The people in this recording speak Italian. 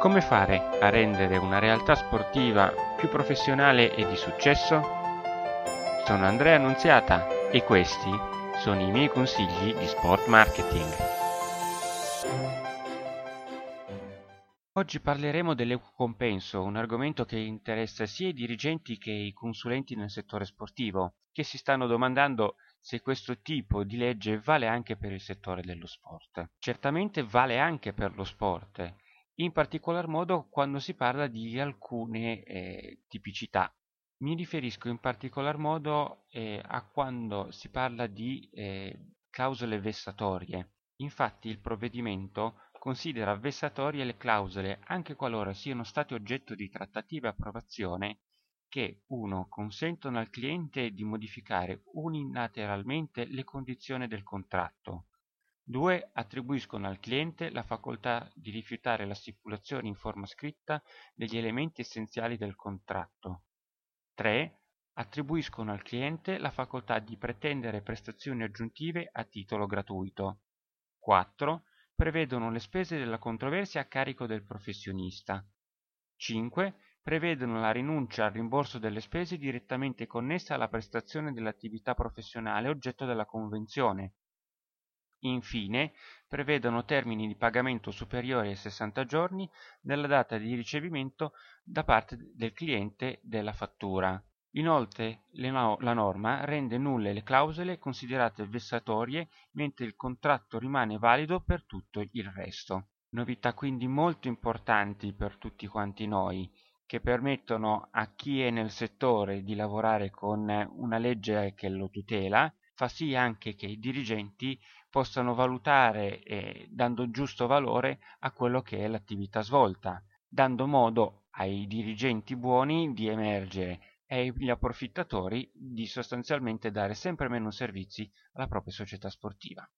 Come fare a rendere una realtà sportiva più professionale e di successo? Sono Andrea Annunziata e questi sono i miei consigli di sport marketing. Oggi parleremo dell'equo compenso, un argomento che interessa sia i dirigenti che i consulenti nel settore sportivo, che si stanno domandando se questo tipo di legge vale anche per il settore dello sport. Certamente vale anche per lo sport in particolar modo quando si parla di alcune eh, tipicità. Mi riferisco in particolar modo eh, a quando si parla di eh, clausole vessatorie. Infatti il provvedimento considera vessatorie le clausole anche qualora siano state oggetto di trattativa e approvazione che 1. consentono al cliente di modificare unilateralmente le condizioni del contratto 2. Attribuiscono al cliente la facoltà di rifiutare la stipulazione in forma scritta degli elementi essenziali del contratto. 3. Attribuiscono al cliente la facoltà di pretendere prestazioni aggiuntive a titolo gratuito. 4. Prevedono le spese della controversia a carico del professionista. 5. Prevedono la rinuncia al rimborso delle spese direttamente connesse alla prestazione dell'attività professionale oggetto della convenzione Infine, prevedono termini di pagamento superiori ai 60 giorni dalla data di ricevimento da parte del cliente della fattura. Inoltre la norma rende nulle le clausole considerate vessatorie mentre il contratto rimane valido per tutto il resto. Novità quindi molto importanti per tutti quanti noi che permettono a chi è nel settore di lavorare con una legge che lo tutela fa sì anche che i dirigenti possano valutare eh, dando giusto valore a quello che è l'attività svolta, dando modo ai dirigenti buoni di emergere e agli approfittatori di sostanzialmente dare sempre meno servizi alla propria società sportiva.